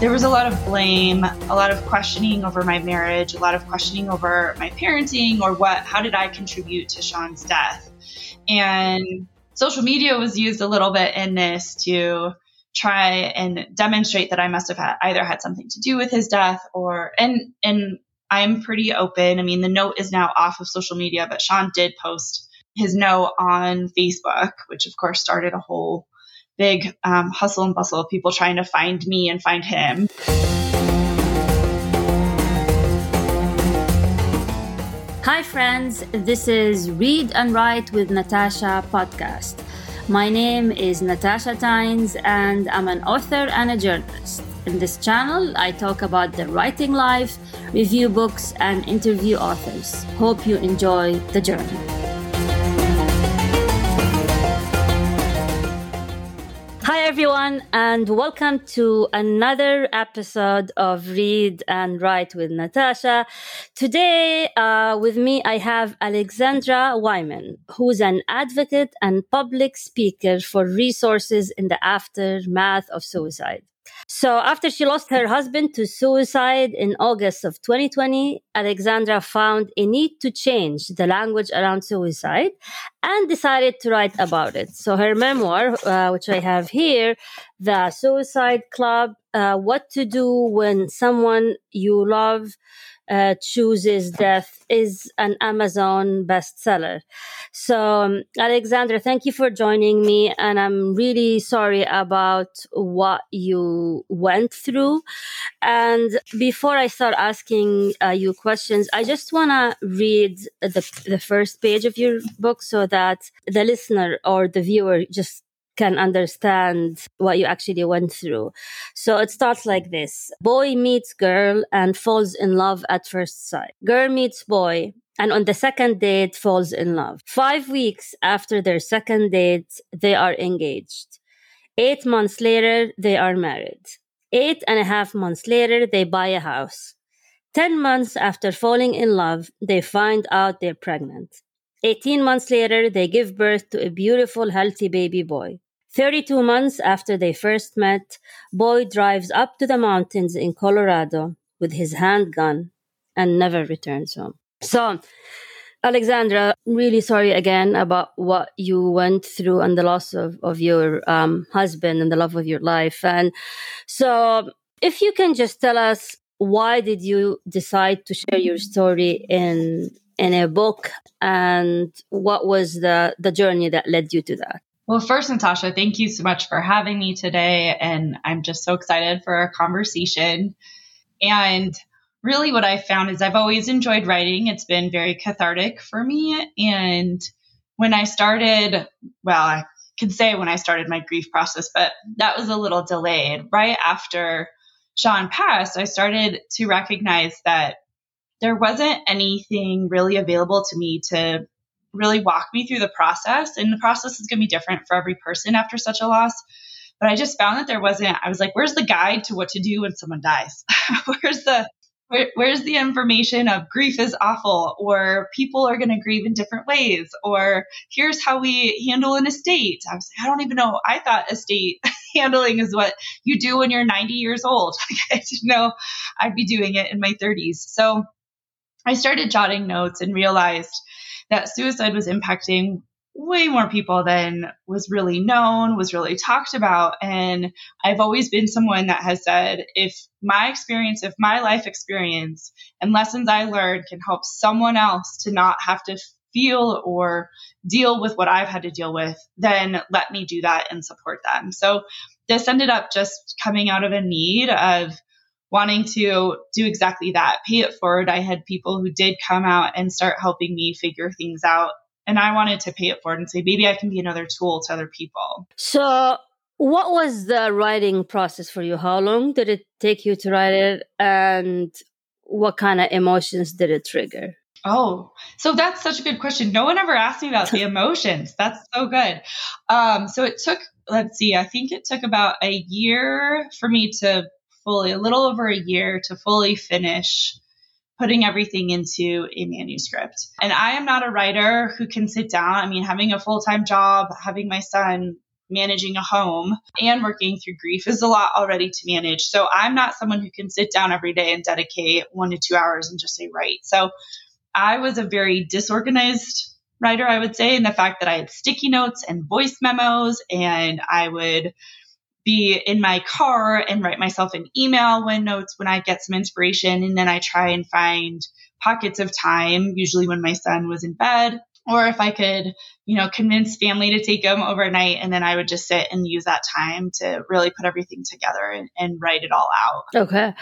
there was a lot of blame, a lot of questioning over my marriage, a lot of questioning over my parenting or what, how did I contribute to Sean's death? And social media was used a little bit in this to try and demonstrate that I must have had either had something to do with his death or, and, and I'm pretty open. I mean, the note is now off of social media, but Sean did post his note on Facebook, which of course started a whole big um, hustle and bustle of people trying to find me and find him. Hi, friends. This is Read and Write with Natasha podcast. My name is Natasha Tynes, and I'm an author and a journalist. In this channel, I talk about the writing life, review books, and interview authors. Hope you enjoy the journey. Hi, everyone, and welcome to another episode of Read and Write with Natasha. Today, uh, with me, I have Alexandra Wyman, who's an advocate and public speaker for resources in the aftermath of suicide. So after she lost her husband to suicide in August of 2020, Alexandra found a need to change the language around suicide and decided to write about it. So her memoir, uh, which I have here, The Suicide Club, uh, What to Do When Someone You Love uh, chooses death is an Amazon bestseller. So, um, Alexandra, thank you for joining me. And I'm really sorry about what you went through. And before I start asking uh, you questions, I just want to read the, the first page of your book so that the listener or the viewer just can understand what you actually went through. So it starts like this. Boy meets girl and falls in love at first sight. Girl meets boy and on the second date falls in love. Five weeks after their second date, they are engaged. Eight months later, they are married. Eight and a half months later, they buy a house. Ten months after falling in love, they find out they're pregnant. 18 months later, they give birth to a beautiful, healthy baby boy. 32 months after they first met, Boy drives up to the mountains in Colorado with his handgun and never returns home. So, Alexandra, really sorry again about what you went through and the loss of, of your um, husband and the love of your life. And so, if you can just tell us why did you decide to share your story in in a book and what was the the journey that led you to that well, first, Natasha, thank you so much for having me today. And I'm just so excited for our conversation. And really, what I found is I've always enjoyed writing, it's been very cathartic for me. And when I started, well, I could say when I started my grief process, but that was a little delayed. Right after Sean passed, I started to recognize that there wasn't anything really available to me to really walk me through the process. And the process is going to be different for every person after such a loss. But I just found that there wasn't, I was like, where's the guide to what to do when someone dies? where's the, where, where's the information of grief is awful or people are going to grieve in different ways or here's how we handle an estate i was i don't even know i thought estate handling is what you do when you're 90 years old i didn't know i'd be doing it in my 30s so i started jotting notes and realized that suicide was impacting way more people than was really known, was really talked about. And I've always been someone that has said, if my experience, if my life experience and lessons I learned can help someone else to not have to feel or deal with what I've had to deal with, then let me do that and support them. So this ended up just coming out of a need of wanting to do exactly that, pay it forward. I had people who did come out and start helping me figure things out. And I wanted to pay it forward and say, maybe I can be another tool to other people. So, what was the writing process for you? How long did it take you to write it? And what kind of emotions did it trigger? Oh, so that's such a good question. No one ever asked me about the emotions. That's so good. Um, so it took, let's see, I think it took about a year for me to fully, a little over a year to fully finish putting everything into a manuscript. And I am not a writer who can sit down. I mean, having a full time job, having my son, managing a home and working through grief is a lot already to manage. So I'm not someone who can sit down every day and dedicate one to two hours and just say, write. So I was a very disorganized writer, I would say, in the fact that I had sticky notes and voice memos, and I would be in my car and write myself an email when notes when I get some inspiration. And then I try and find pockets of time, usually when my son was in bed, or if I could, you know, convince family to take him overnight, and then I would just sit and use that time to really put everything together and, and write it all out. Okay.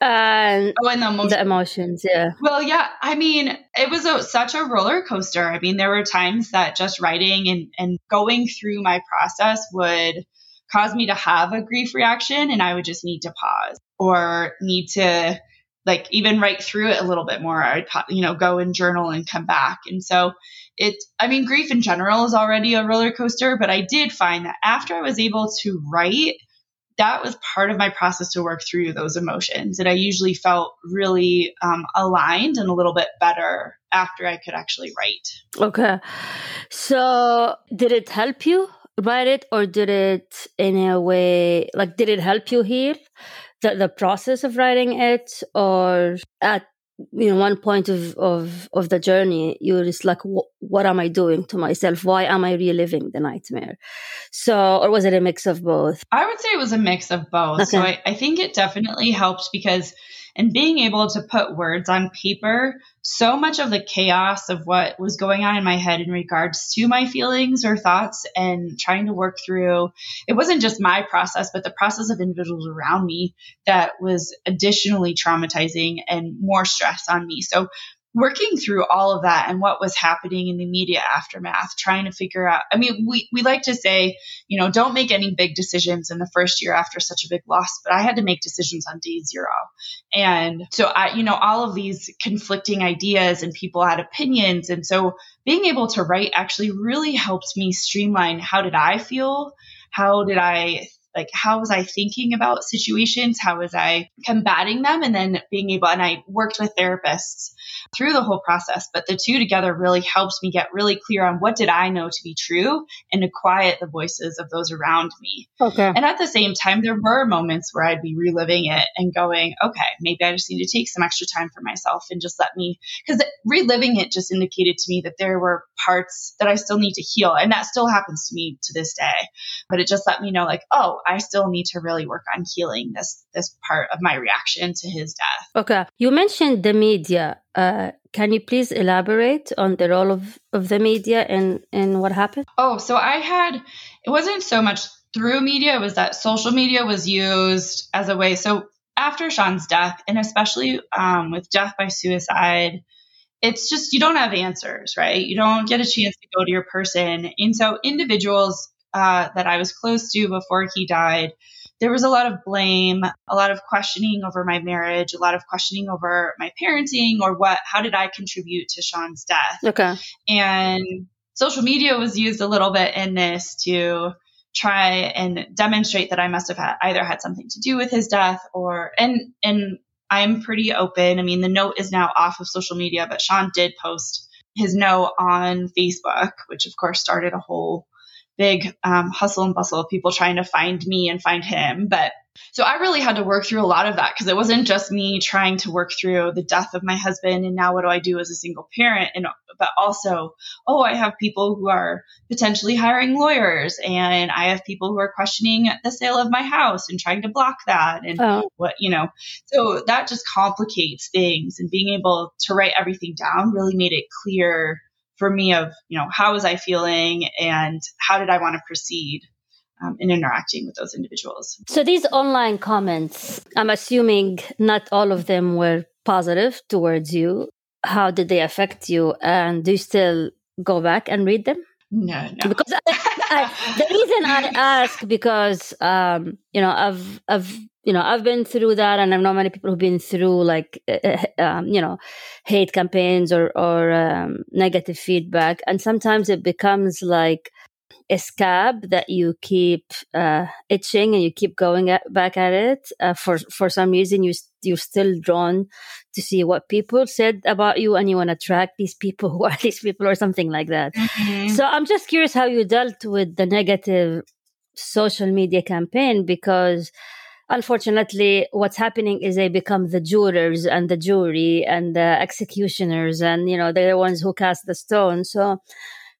And oh, and the emotions. the emotions, yeah. Well, yeah. I mean, it was a, such a roller coaster. I mean, there were times that just writing and and going through my process would cause me to have a grief reaction, and I would just need to pause or need to like even write through it a little bit more. I'd you know go and journal and come back, and so it. I mean, grief in general is already a roller coaster, but I did find that after I was able to write, that was part of my process to work through those emotions, and I usually felt really um, aligned and a little bit better after I could actually write. Okay, so did it help you? Write it or did it in a way like did it help you heal the, the process of writing it? Or at you know one point of of of the journey you're just like what am i doing to myself? Why am i reliving the nightmare? So or was it a mix of both? I would say it was a mix of both. Okay. so I, I think it definitely helped because and being able to put words on paper, so much of the chaos of what was going on in my head in regards to my feelings or thoughts and trying to work through it wasn't just my process, but the process of individuals around me that was additionally traumatizing and more stress on me. So working through all of that and what was happening in the immediate aftermath, trying to figure out. I mean, we, we like to say, you know, don't make any big decisions in the first year after such a big loss, but I had to make decisions on day zero. And so I, you know, all of these conflicting ideas and people had opinions. And so being able to write actually really helped me streamline how did I feel? How did I like how was i thinking about situations how was i combating them and then being able and i worked with therapists through the whole process. But the two together really helps me get really clear on what did I know to be true and to quiet the voices of those around me. Okay. And at the same time, there were moments where I'd be reliving it and going, okay, maybe I just need to take some extra time for myself and just let me, because reliving it just indicated to me that there were parts that I still need to heal. And that still happens to me to this day. But it just let me know, like, oh, I still need to really work on healing this this part of my reaction to his death. Okay. You mentioned the media. Uh, can you please elaborate on the role of, of the media and, and what happened? Oh, so I had, it wasn't so much through media, it was that social media was used as a way. So after Sean's death, and especially um, with death by suicide, it's just you don't have answers, right? You don't get a chance to go to your person. And so individuals uh, that I was close to before he died, there was a lot of blame, a lot of questioning over my marriage, a lot of questioning over my parenting or what, how did I contribute to Sean's death? Okay. And social media was used a little bit in this to try and demonstrate that I must have had either had something to do with his death or, and, and I'm pretty open. I mean, the note is now off of social media, but Sean did post his note on Facebook, which of course started a whole big um, hustle and bustle of people trying to find me and find him. But so I really had to work through a lot of that because it wasn't just me trying to work through the death of my husband and now what do I do as a single parent and but also oh I have people who are potentially hiring lawyers and I have people who are questioning the sale of my house and trying to block that and oh. what you know so that just complicates things and being able to write everything down really made it clear for me of you know how was i feeling and how did i want to proceed um, in interacting with those individuals. So these online comments i'm assuming not all of them were positive towards you. How did they affect you? And do you still go back and read them? No, no. Because I, I, the reason I ask because um, you know I've I've you know i've been through that and i know many people who've been through like uh, um, you know hate campaigns or or um, negative feedback and sometimes it becomes like a scab that you keep uh, itching and you keep going at, back at it uh, for for some reason you you're still drawn to see what people said about you and you want to track these people who are these people or something like that mm-hmm. so i'm just curious how you dealt with the negative social media campaign because unfortunately what's happening is they become the jurors and the jury and the executioners and you know they're the ones who cast the stone. So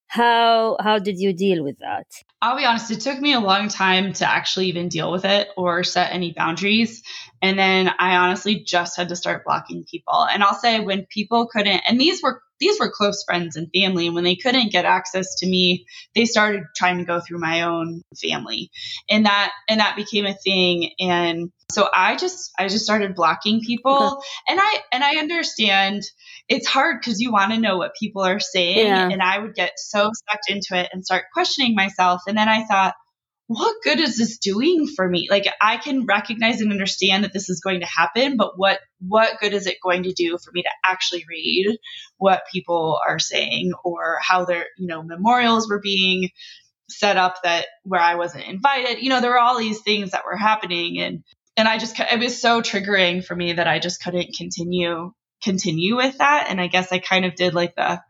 how how did you deal with that? I'll be honest it took me a long time to actually even deal with it or set any boundaries. And then i honestly just had to start blocking people. And i'll say when people couldn't and these were these were close friends and family. And when they couldn't get access to me, they started trying to go through my own family. And that and that became a thing. And so I just I just started blocking people. Okay. And I and I understand it's hard because you want to know what people are saying. Yeah. And I would get so sucked into it and start questioning myself. And then I thought, what good is this doing for me? Like I can recognize and understand that this is going to happen, but what what good is it going to do for me to actually read what people are saying or how their, you know, memorials were being set up that where I wasn't invited. You know, there were all these things that were happening and and I just it was so triggering for me that I just couldn't continue continue with that and I guess I kind of did like the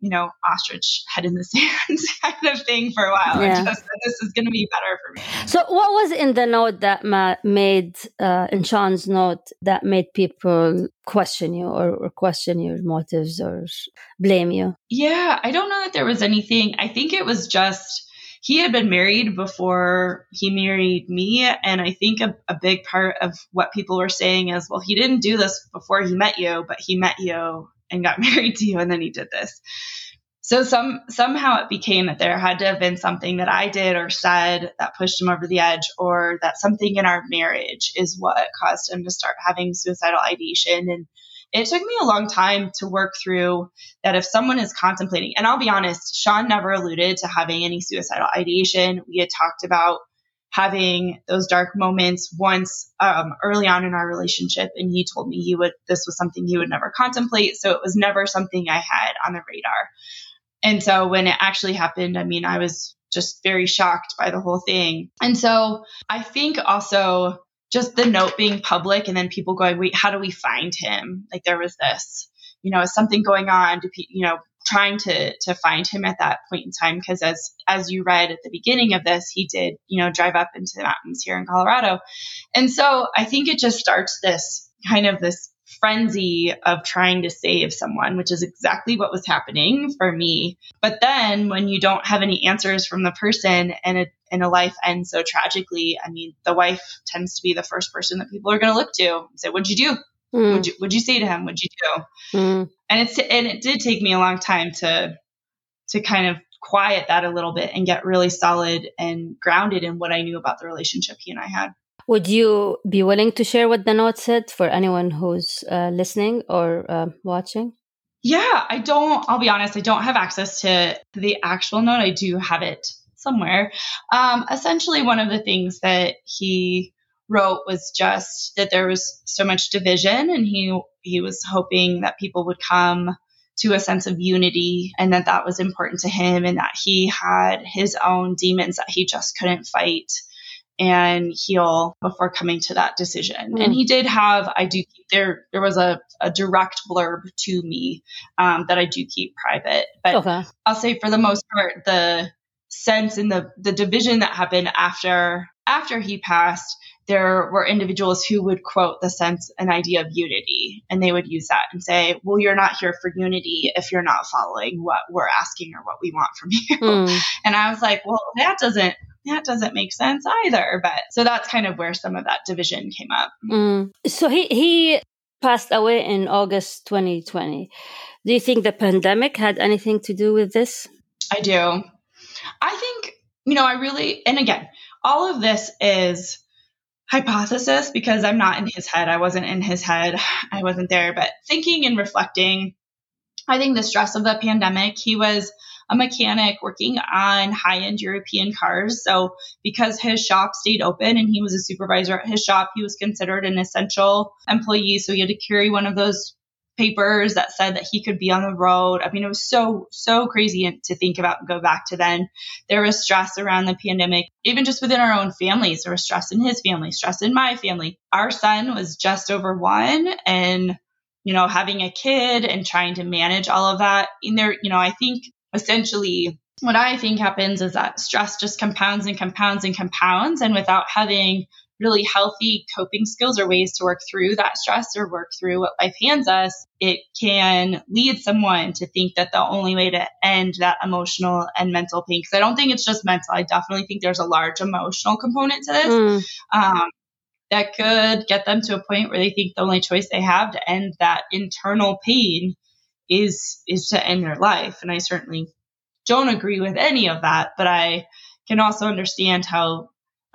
you know, ostrich head in the sand kind of thing for a while. Yeah. just this is going to be better for me. So, what was in the note that ma- made, uh, in Sean's note, that made people question you or, or question your motives or blame you? Yeah, I don't know that there was anything. I think it was just he had been married before he married me. And I think a, a, big part of what people were saying is, well, he didn't do this before he met you, but he met you and got married to you and then he did this. So some somehow it became that there had to have been something that I did or said that pushed him over the edge or that something in our marriage is what caused him to start having suicidal ideation and it took me a long time to work through that if someone is contemplating and I'll be honest Sean never alluded to having any suicidal ideation we had talked about having those dark moments once um, early on in our relationship and he told me he would this was something he would never contemplate so it was never something i had on the radar. And so when it actually happened i mean i was just very shocked by the whole thing. And so i think also just the note being public and then people going wait how do we find him? Like there was this you know is something going on? Do you know trying to to find him at that point in time because as as you read at the beginning of this he did you know drive up into the mountains here in colorado and so i think it just starts this kind of this frenzy of trying to save someone which is exactly what was happening for me but then when you don't have any answers from the person and a, and a life ends so tragically i mean the wife tends to be the first person that people are going to look to and say what'd you do Mm. Would you would you say to him? what'd you do? Mm. And it's and it did take me a long time to to kind of quiet that a little bit and get really solid and grounded in what I knew about the relationship he and I had. Would you be willing to share what the note said for anyone who's uh, listening or uh, watching? Yeah, I don't. I'll be honest. I don't have access to the actual note. I do have it somewhere. Um, essentially, one of the things that he wrote was just that there was so much division and he he was hoping that people would come to a sense of unity and that that was important to him and that he had his own demons that he just couldn't fight and heal before coming to that decision. Mm. And he did have, I do keep there, there was a, a direct blurb to me um, that I do keep private. But okay. I'll say for the most part, the sense and the, the division that happened after after he passed there were individuals who would quote the sense an idea of unity and they would use that and say well you're not here for unity if you're not following what we're asking or what we want from you. Mm. and i was like well that doesn't that doesn't make sense either. But so that's kind of where some of that division came up. Mm. so he he passed away in august 2020 do you think the pandemic had anything to do with this? I do. I think you know i really and again all of this is hypothesis because I'm not in his head. I wasn't in his head. I wasn't there. But thinking and reflecting, I think the stress of the pandemic, he was a mechanic working on high end European cars. So, because his shop stayed open and he was a supervisor at his shop, he was considered an essential employee. So, he had to carry one of those papers that said that he could be on the road. I mean, it was so, so crazy to think about and go back to then. There was stress around the pandemic, even just within our own families. There was stress in his family, stress in my family. Our son was just over one and, you know, having a kid and trying to manage all of that in there, you know, I think essentially what I think happens is that stress just compounds and compounds and compounds. And without having really healthy coping skills or ways to work through that stress or work through what life hands us, it can lead someone to think that the only way to end that emotional and mental pain, because I don't think it's just mental, I definitely think there's a large emotional component to this. Mm. Um, that could get them to a point where they think the only choice they have to end that internal pain is is to end their life and i certainly don't agree with any of that but i can also understand how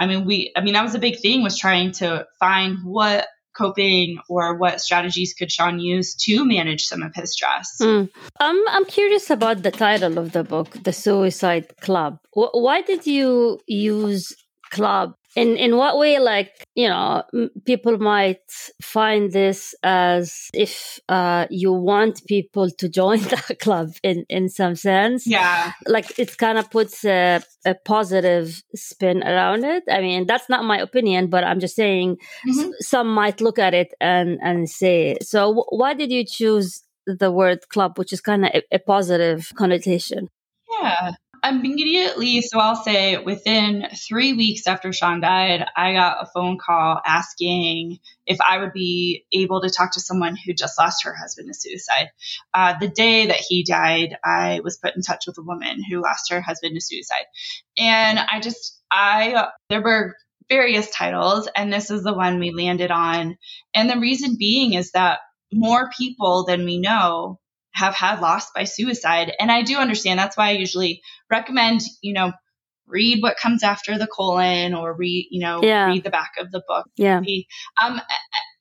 i mean we i mean that was a big thing was trying to find what coping or what strategies could Sean use to manage some of his stress? Mm. I'm, I'm curious about the title of the book, The Suicide Club. W- why did you use club in in what way like you know people might find this as if uh, you want people to join the club in in some sense. Yeah. Like it kind of puts a, a positive spin around it. I mean that's not my opinion but i'm just saying mm-hmm. s- some might look at it and and say so w- why did you choose the word club which is kind of a, a positive connotation? Yeah immediately, so I'll say within three weeks after Sean died, I got a phone call asking if I would be able to talk to someone who just lost her husband to suicide. Uh, the day that he died, I was put in touch with a woman who lost her husband to suicide. And I just, I, there were various titles, and this is the one we landed on. And the reason being is that more people than we know have had loss by suicide. And I do understand that's why I usually recommend, you know, read what comes after the colon or read, you know, yeah. read the back of the book. Yeah. Um,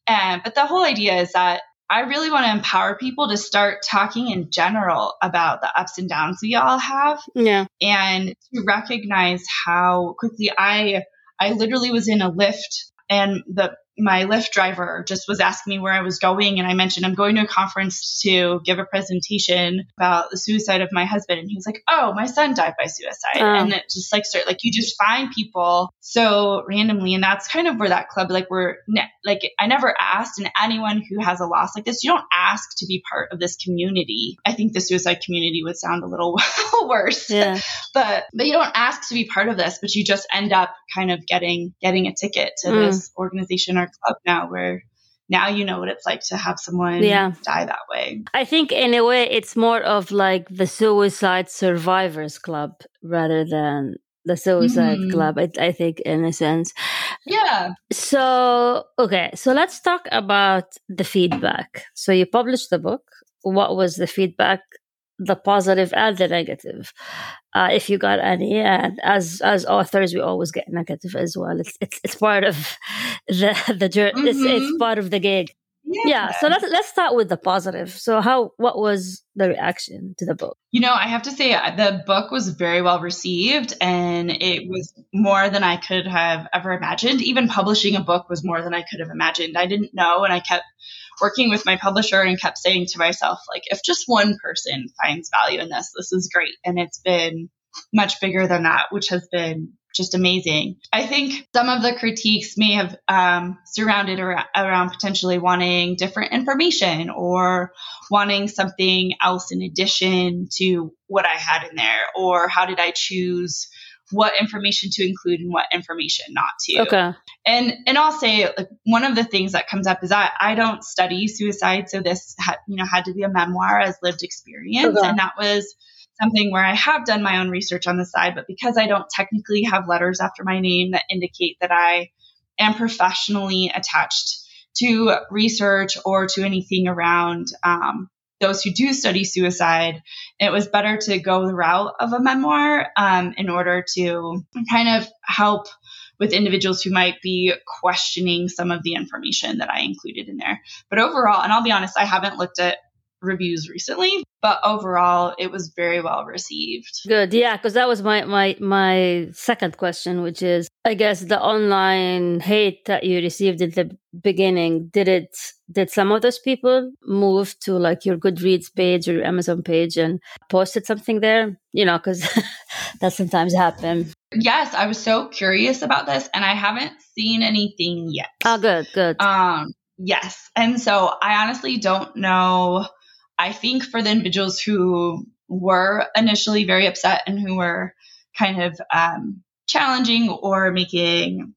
and, but the whole idea is that I really want to empower people to start talking in general about the ups and downs we all have. Yeah. And to recognize how quickly I I literally was in a Lyft and the my Lyft driver just was asking me where I was going. And I mentioned I'm going to a conference to give a presentation about the suicide of my husband. And he was like, Oh, my son died by suicide. Oh. And it just like start like you just find people so randomly. And that's kind of where that club, like we're ne- like, I never asked. And anyone who has a loss like this, you don't ask to be part of this community. I think the suicide community would sound a little worse. Yeah. but but you don't ask to be part of this, but you just end up kind of getting getting a ticket to mm. this organization our club now where now you know what it's like to have someone yeah. die that way. I think in a way it's more of like the suicide survivors club rather than the suicide mm-hmm. club I, I think in a sense yeah so okay so let's talk about the feedback so you published the book what was the feedback the positive and the negative uh, if you got any and as as authors we always get negative as well it's it's, it's part of the the journey mm-hmm. it's, it's part of the gig yeah. yeah. so let's let's start with the positive so how what was the reaction to the book you know i have to say uh, the book was very well received and it was more than i could have ever imagined even publishing a book was more than i could have imagined i didn't know and i kept working with my publisher and kept saying to myself, like, if just one person finds value in this, this is great. And it's been much bigger than that, which has been just amazing. I think some of the critiques may have um, surrounded ar- around potentially wanting different information or wanting something else in addition to what I had in there, or how did I choose what information to include and what information not to. Okay. And and I'll say like one of the things that comes up is I I don't study suicide, so this had you know had to be a memoir as lived experience, okay. and that was something where I have done my own research on the side, but because I don't technically have letters after my name that indicate that I am professionally attached to research or to anything around um, those who do study suicide, it was better to go the route of a memoir um, in order to kind of help with individuals who might be questioning some of the information that I included in there. But overall, and I'll be honest, I haven't looked at reviews recently, but overall it was very well received. Good. Yeah, because that was my my my second question, which is I guess the online hate that you received in the beginning, did it did some of those people move to like your Goodreads page or your Amazon page and posted something there? You know, because that sometimes happen. Yes, I was so curious about this and I haven't seen anything yet. Oh good, good. Um yes. And so I honestly don't know I think for the individuals who were initially very upset and who were kind of um, challenging or making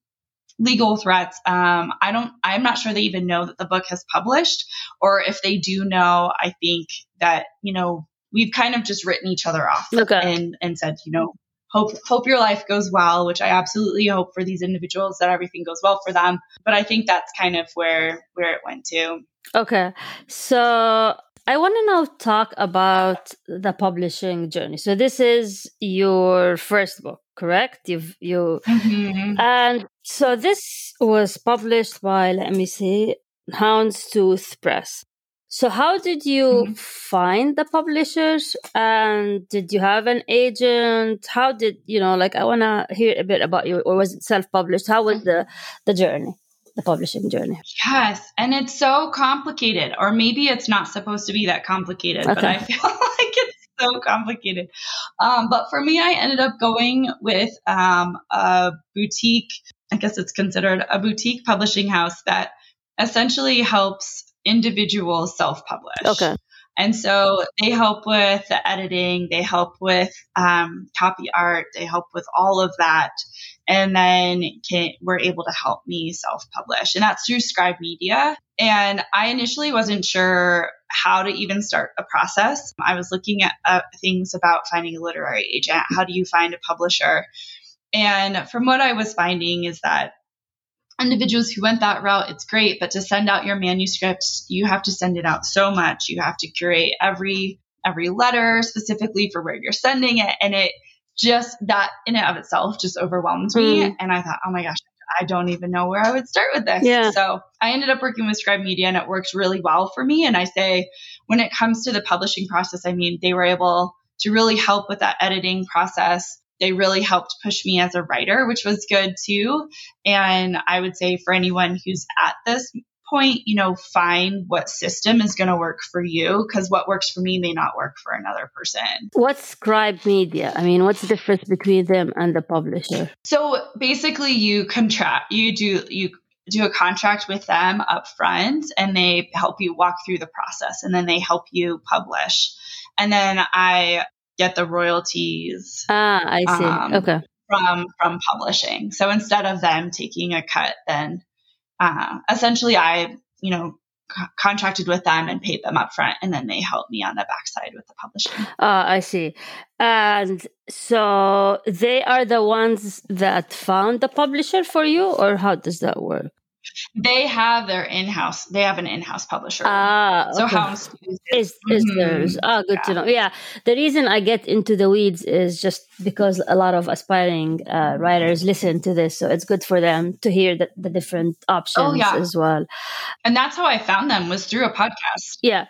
legal threats. Um, I don't, I'm not sure they even know that the book has published, or if they do know, I think that, you know, we've kind of just written each other off okay. and, and said, you know, hope, hope your life goes well, which I absolutely hope for these individuals that everything goes well for them. But I think that's kind of where, where it went to. Okay. So I want to now talk about the publishing journey. So this is your first book, correct? You've you mm-hmm. and so this was published by let me see, Houndstooth Press. So how did you mm-hmm. find the publishers and did you have an agent? How did you know like I want to hear a bit about you or was it self-published? How was the the journey? The publishing journey. Yes. And it's so complicated, or maybe it's not supposed to be that complicated, okay. but I feel like it's so complicated. Um, but for me, I ended up going with um, a boutique, I guess it's considered a boutique publishing house that essentially helps individuals self publish. Okay. And so they help with the editing, they help with um, copy art, they help with all of that. And then can, were able to help me self publish. And that's through Scribe Media. And I initially wasn't sure how to even start a process. I was looking at uh, things about finding a literary agent. How do you find a publisher? And from what I was finding is that individuals who went that route, it's great. But to send out your manuscripts, you have to send it out so much. You have to curate every every letter specifically for where you're sending it, and it just that in and of itself just overwhelmed me. Mm. And I thought, oh my gosh, I don't even know where I would start with this. Yeah. So I ended up working with Scribe Media, and it worked really well for me. And I say, when it comes to the publishing process, I mean, they were able to really help with that editing process they really helped push me as a writer, which was good too. And I would say for anyone who's at this point, you know, find what system is going to work for you because what works for me may not work for another person. What's Scribe Media? I mean, what's the difference between them and the publisher? So basically, you contract, you do, you do a contract with them up front and they help you walk through the process and then they help you publish. And then I get the royalties. Ah, I see. Um, okay. From from publishing. So instead of them taking a cut, then uh, essentially I, you know, c- contracted with them and paid them up front, and then they helped me on the backside with the publishing. Ah, I see. And so they are the ones that found the publisher for you, or how does that work? They have their in-house. They have an in-house publisher. Ah, okay. so House is, is mm-hmm. theirs. Ah, good yeah. to know. Yeah, the reason I get into the weeds is just because a lot of aspiring uh, writers listen to this, so it's good for them to hear the, the different options oh, yeah. as well. And that's how I found them was through a podcast. Yeah.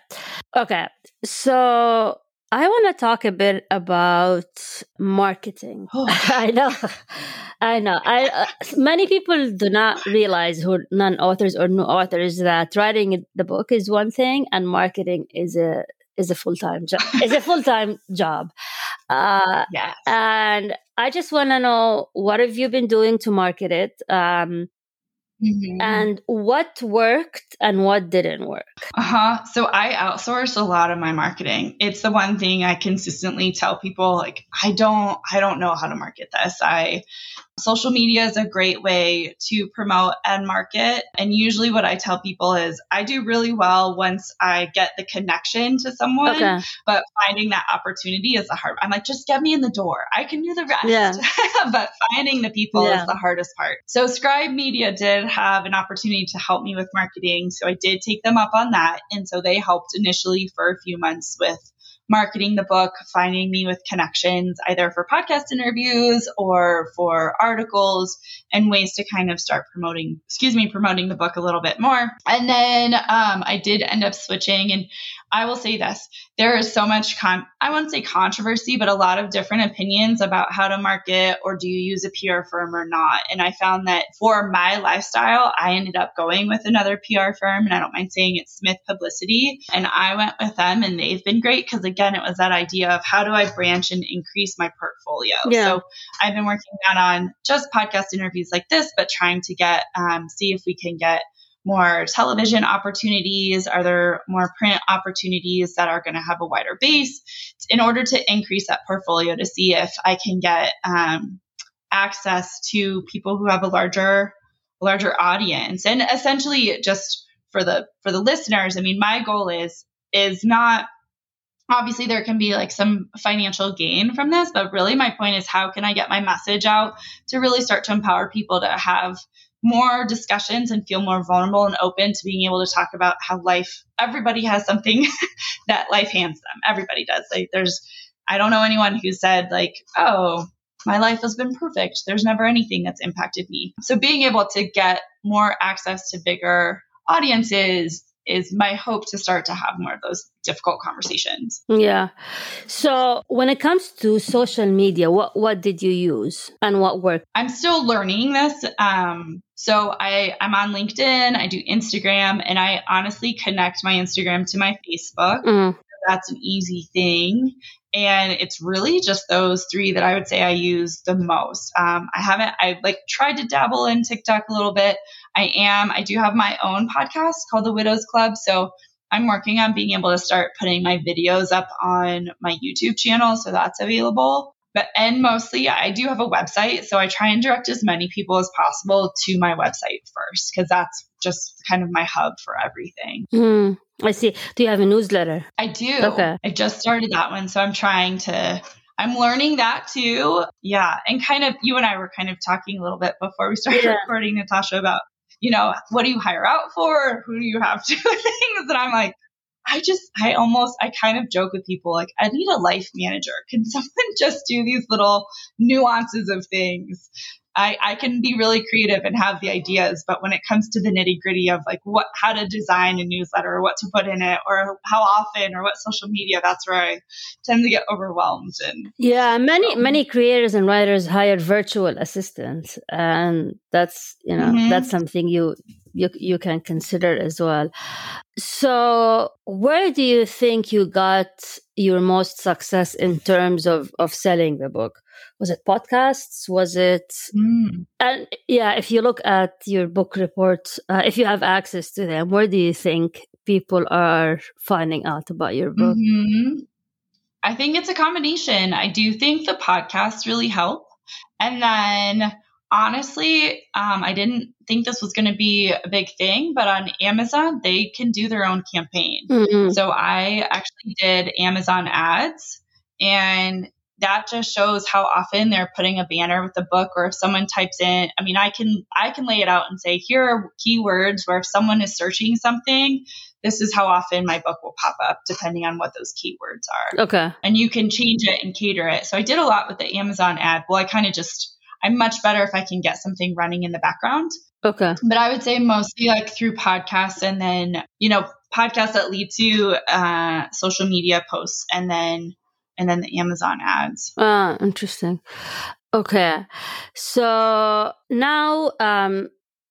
Okay. So I want to talk a bit about marketing. Oh. I know, I know. I uh, many people do not realize who non-authors or new authors that writing the book is one thing and marketing is a is a full time job. is a full time job. Uh, yes. And I just want to know what have you been doing to market it? Um, Mm-hmm. And what worked and what didn't work? Uh huh. So I outsource a lot of my marketing. It's the one thing I consistently tell people like I don't I don't know how to market this. I Social media is a great way to promote and market. And usually, what I tell people is I do really well once I get the connection to someone, okay. but finding that opportunity is the hard. I'm like, just get me in the door. I can do the rest. Yeah. but finding the people yeah. is the hardest part. So, Scribe Media did have an opportunity to help me with marketing. So, I did take them up on that. And so, they helped initially for a few months with marketing the book, finding me with connections either for podcast interviews or for articles and ways to kind of start promoting, excuse me, promoting the book a little bit more. And then um, I did end up switching. And I will say this there is so much, con- I won't say controversy, but a lot of different opinions about how to market or do you use a PR firm or not. And I found that for my lifestyle, I ended up going with another PR firm, and I don't mind saying it's Smith Publicity. And I went with them, and they've been great because, again, it was that idea of how do I branch and increase my portfolio. Yeah. So I've been working not on just podcast interviews like this, but trying to get, um, see if we can get more television opportunities? Are there more print opportunities that are going to have a wider base in order to increase that portfolio to see if I can get um, access to people who have a larger larger audience and essentially just for the for the listeners i mean my goal is is not obviously there can be like some financial gain from this but really my point is how can i get my message out to really start to empower people to have more discussions and feel more vulnerable and open to being able to talk about how life everybody has something that life hands them everybody does like there's i don't know anyone who said like oh my life has been perfect. There's never anything that's impacted me. So being able to get more access to bigger audiences is my hope to start to have more of those difficult conversations. Yeah. So when it comes to social media, what what did you use and what worked? I'm still learning this. Um, so I I'm on LinkedIn, I do Instagram, and I honestly connect my Instagram to my Facebook. Mm. That's an easy thing. And it's really just those three that I would say I use the most. Um, I haven't, I like tried to dabble in TikTok a little bit. I am, I do have my own podcast called The Widows Club. So I'm working on being able to start putting my videos up on my YouTube channel. So that's available. But and mostly I do have a website, so I try and direct as many people as possible to my website first because that's just kind of my hub for everything. Mm, I see. Do you have a newsletter? I do. Okay. I just started that one, so I'm trying to I'm learning that too. Yeah. And kind of you and I were kind of talking a little bit before we started yeah. recording, Natasha, about, you know, what do you hire out for? Who do you have to things? And I'm like, I just, I almost, I kind of joke with people like, I need a life manager. Can someone just do these little nuances of things? I, I can be really creative and have the ideas, but when it comes to the nitty gritty of like what, how to design a newsletter or what to put in it or how often or what social media, that's where I tend to get overwhelmed. And yeah, many, so. many creators and writers hire virtual assistants and that's, you know, mm-hmm. that's something you, you, you can consider as well. So where do you think you got your most success in terms of, of selling the book? was it podcasts was it mm. and yeah if you look at your book reports uh, if you have access to them where do you think people are finding out about your book mm-hmm. i think it's a combination i do think the podcasts really help and then honestly um, i didn't think this was going to be a big thing but on amazon they can do their own campaign. Mm-hmm. so i actually did amazon ads and that just shows how often they're putting a banner with the book or if someone types in i mean i can i can lay it out and say here are keywords where if someone is searching something this is how often my book will pop up depending on what those keywords are. Okay. And you can change it and cater it. So i did a lot with the amazon ad. Well i kind of just i'm much better if i can get something running in the background okay but i would say mostly like through podcasts and then you know podcasts that lead to uh, social media posts and then and then the Amazon ads. Ah, interesting. Okay. So now um,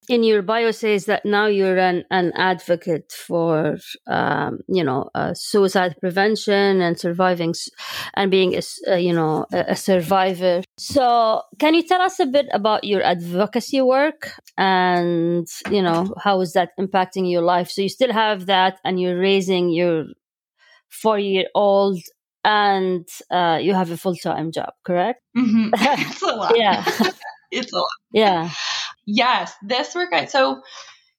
in your bio says that now you're an, an advocate for um, you know uh, suicide prevention and surviving and being a, uh, you know a, a, survivor so can you tell us a bit about your advocacy work and you know how is that impacting your life so you still have that and you're raising your four year old and uh, you have a full time job, correct? Mm-hmm. it's a lot. yeah, it's a lot. Yeah. Yes, this work. So,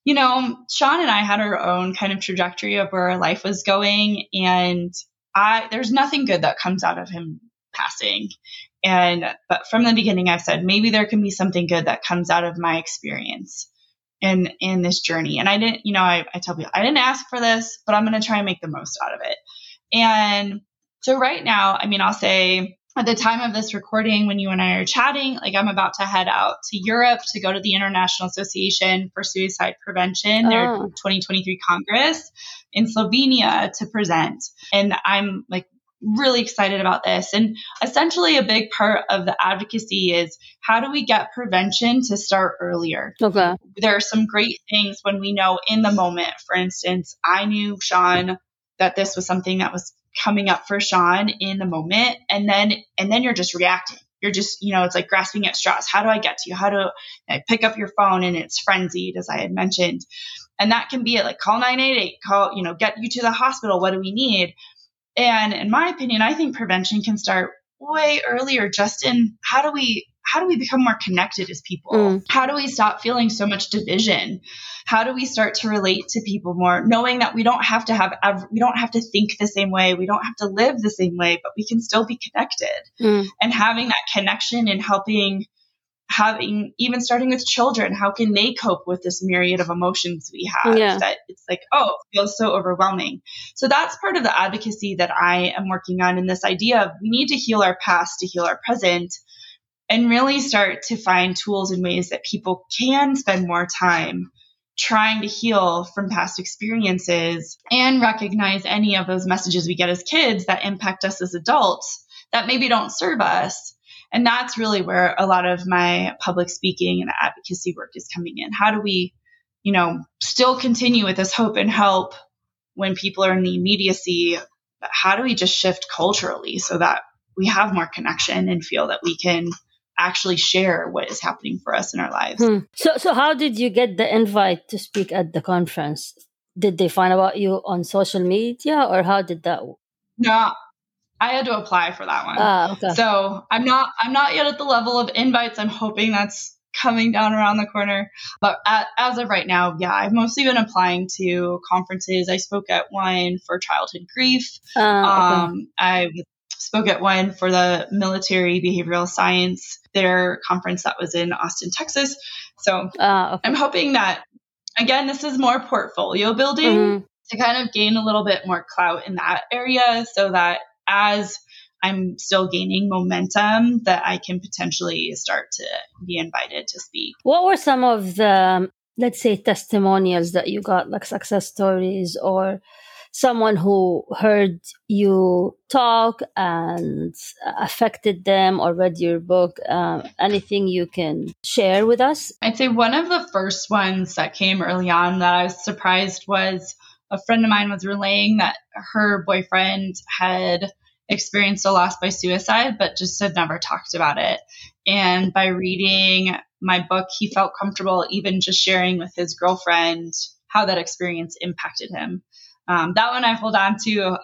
you know, Sean and I had our own kind of trajectory of where our life was going, and I there's nothing good that comes out of him passing. And but from the beginning, I've said maybe there can be something good that comes out of my experience in in this journey. And I didn't, you know, I, I tell people I didn't ask for this, but I'm going to try and make the most out of it. And so right now, I mean, I'll say at the time of this recording, when you and I are chatting, like I'm about to head out to Europe to go to the International Association for Suicide Prevention, oh. their ah. 2023 Congress in Slovenia to present. And I'm like really excited about this. And essentially, a big part of the advocacy is how do we get prevention to start earlier? Okay. There are some great things when we know in the moment. For instance, I knew Sean that this was something that was coming up for Sean in the moment and then and then you're just reacting. You're just, you know, it's like grasping at straws. How do I get to you? How do I pick up your phone and it's frenzied, as I had mentioned. And that can be it like call 988, call, you know, get you to the hospital. What do we need? And in my opinion, I think prevention can start way earlier just in how do we how do we become more connected as people? Mm. How do we stop feeling so much division? How do we start to relate to people more, knowing that we don't have to have we don't have to think the same way, we don't have to live the same way, but we can still be connected. Mm. And having that connection and helping having even starting with children how can they cope with this myriad of emotions we have yeah. that it's like oh it feels so overwhelming so that's part of the advocacy that i am working on in this idea of we need to heal our past to heal our present and really start to find tools and ways that people can spend more time trying to heal from past experiences and recognize any of those messages we get as kids that impact us as adults that maybe don't serve us. And that's really where a lot of my public speaking and advocacy work is coming in. How do we, you know, still continue with this hope and help when people are in the immediacy? But how do we just shift culturally so that we have more connection and feel that we can actually share what is happening for us in our lives. Hmm. So, so how did you get the invite to speak at the conference? Did they find about you on social media, or how did that? No, I had to apply for that one. Ah, okay. So I'm not I'm not yet at the level of invites. I'm hoping that's coming down around the corner. But at, as of right now, yeah, I've mostly been applying to conferences. I spoke at one for childhood grief. Uh, okay. um, I spoke at one for the military behavioral science, their conference that was in Austin, Texas. So uh, okay. I'm hoping that, again, this is more portfolio building mm-hmm. to kind of gain a little bit more clout in that area so that as I'm still gaining momentum that I can potentially start to be invited to speak. What were some of the, let's say, testimonials that you got, like success stories or someone who heard you talk and affected them or read your book um, anything you can share with us? I'd say one of the first ones that came early on that i was surprised was a friend of mine was relaying that her boyfriend had experienced a loss by suicide but just had never talked about it. And by reading my book he felt comfortable even just sharing with his girlfriend how that experience impacted him um, that one I hold on to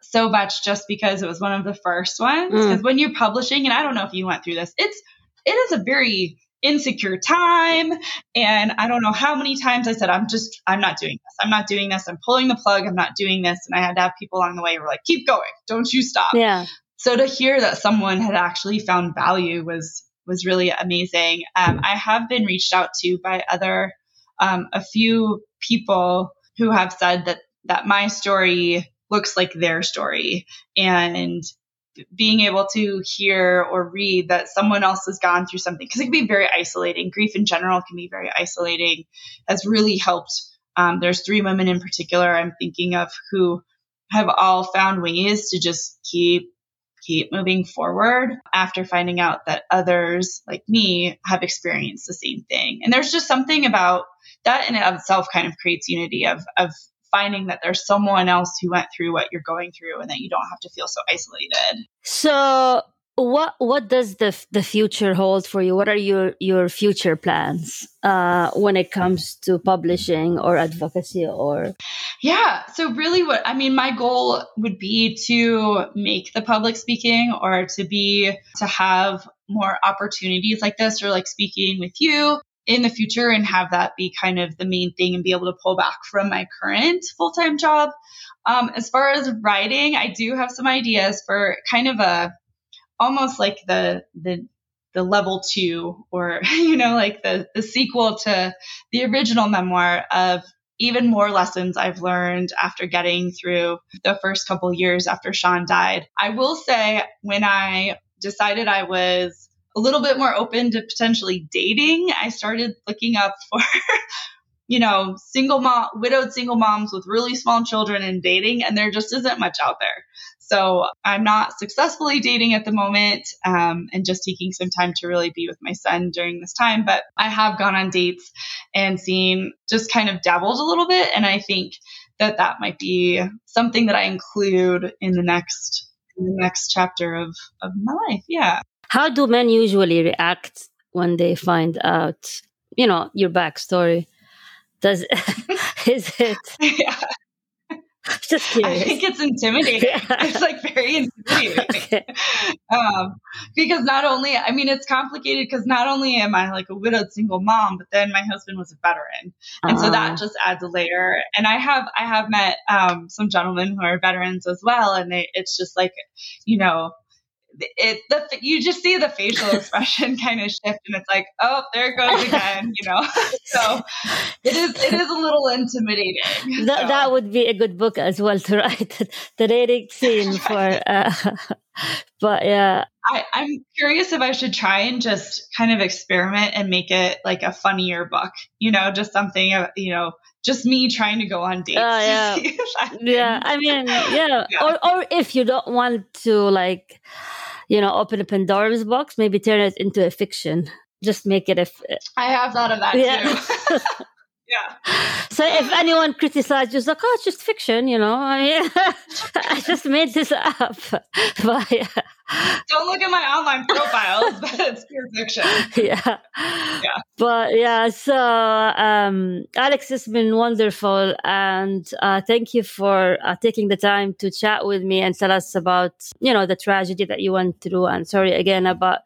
so much just because it was one of the first ones. Because mm. when you're publishing, and I don't know if you went through this, it's it is a very insecure time. And i don't know how many times i said i'm just i'm not doing this. I'm not doing this. I'm pulling the plug. I'm not doing this. And i had to have people along the way who were like keep going. Don't you stop. Yeah. So to hear that someone had actually found value was was really amazing. Um, i have been reached out to by other um, a few people who have said that that my story looks like their story. And being able to hear or read that someone else has gone through something because it can be very isolating. Grief in general can be very isolating. Has really helped. Um, there's three women in particular i'm thinking of who have all found ways to just keep keep moving forward after finding out that others like me have experienced the same thing. And there's just something about that in and of itself kind of creates unity of of finding that there's someone else who went through what you're going through and that you don't have to feel so isolated. So what what does the the future hold for you? What are your your future plans uh, when it comes to publishing or advocacy or? Yeah, so really, what I mean, my goal would be to make the public speaking or to be to have more opportunities like this or like speaking with you in the future and have that be kind of the main thing and be able to pull back from my current full time job. Um, as far as writing, I do have some ideas for kind of a almost like the the the level two or you know like the the sequel to the original memoir of even more lessons I've learned after getting through the first couple years after Sean died. I will say when I decided I was a little bit more open to potentially dating, I started looking up for, you know, single mom, widowed single moms with really small children and dating, and there just isn't much out there. So I'm not successfully dating at the moment um, and just taking some time to really be with my son during this time. But I have gone on dates and seen just kind of dabbled a little bit. And I think that that might be something that I include in the next in the next chapter of, of my life. Yeah. How do men usually react when they find out, you know, your backstory? Does is it? yeah. Just curious. I think it's intimidating. Yeah. It's like very intimidating. okay. um, because not only, I mean, it's complicated because not only am I like a widowed single mom, but then my husband was a veteran, and uh-huh. so that uh-huh. just adds a layer. And I have I have met um, some gentlemen who are veterans as well, and they, it's just like, you know, it the you just see the facial expression kind of shift and it's like oh there it goes again you know so it is it is a little intimidating that, so. that would be a good book as well to write the dating scene for uh, but yeah I, i'm curious if i should try and just kind of experiment and make it like a funnier book you know just something uh, you know just me trying to go on dates. Uh, yeah. yeah. I mean, yeah. yeah. Or, or if you don't want to like you know, open a Pandora's box, maybe turn it into a fiction. Just make it a. F- I have thought of that yeah. too. yeah. So if anyone criticizes, like, oh, it's just fiction, you know, I, mean, I just made this up. But, yeah. Don't look at my online profiles, but it's pure fiction. Yeah. Yeah. But yeah, so um, Alex has been wonderful. And uh, thank you for uh, taking the time to chat with me and tell us about, you know, the tragedy that you went through. And sorry again about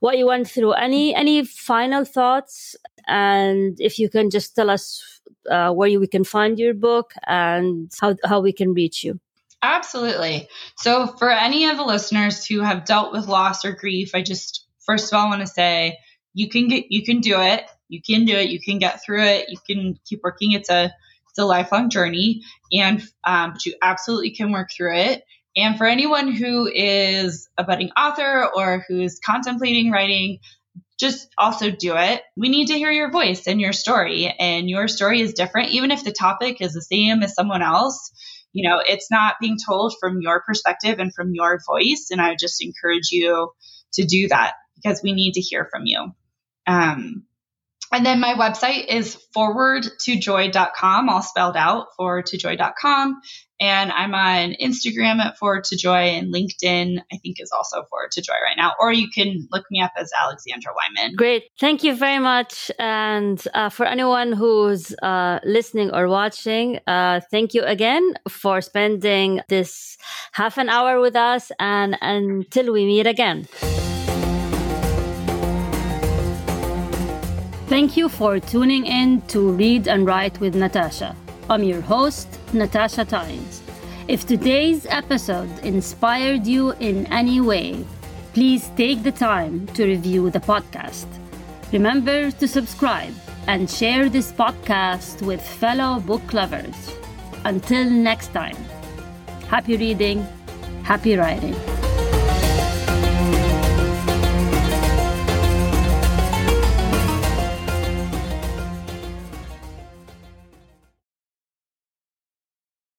what you went through. Any any final thoughts? And if you can just tell us uh, where you, we can find your book and how how we can reach you. Absolutely. So, for any of the listeners who have dealt with loss or grief, I just first of all want to say you can get you can do it. You can do it. You can get through it. You can keep working. It's a it's a lifelong journey, and um, but you absolutely can work through it. And for anyone who is a budding author or who's contemplating writing, just also do it. We need to hear your voice and your story, and your story is different, even if the topic is the same as someone else. You know, it's not being told from your perspective and from your voice. And I just encourage you to do that because we need to hear from you. Um, and then my website is forwardtojoy.com, all spelled out, forwardtojoy.com. And I'm on Instagram at Forward to Joy and LinkedIn, I think, is also Forward to Joy right now. Or you can look me up as Alexandra Wyman. Great. Thank you very much. And uh, for anyone who's uh, listening or watching, uh, thank you again for spending this half an hour with us. And until we meet again. Thank you for tuning in to Read and Write with Natasha. I'm your host, Natasha Tynes. If today's episode inspired you in any way, please take the time to review the podcast. Remember to subscribe and share this podcast with fellow book lovers. Until next time, happy reading, happy writing.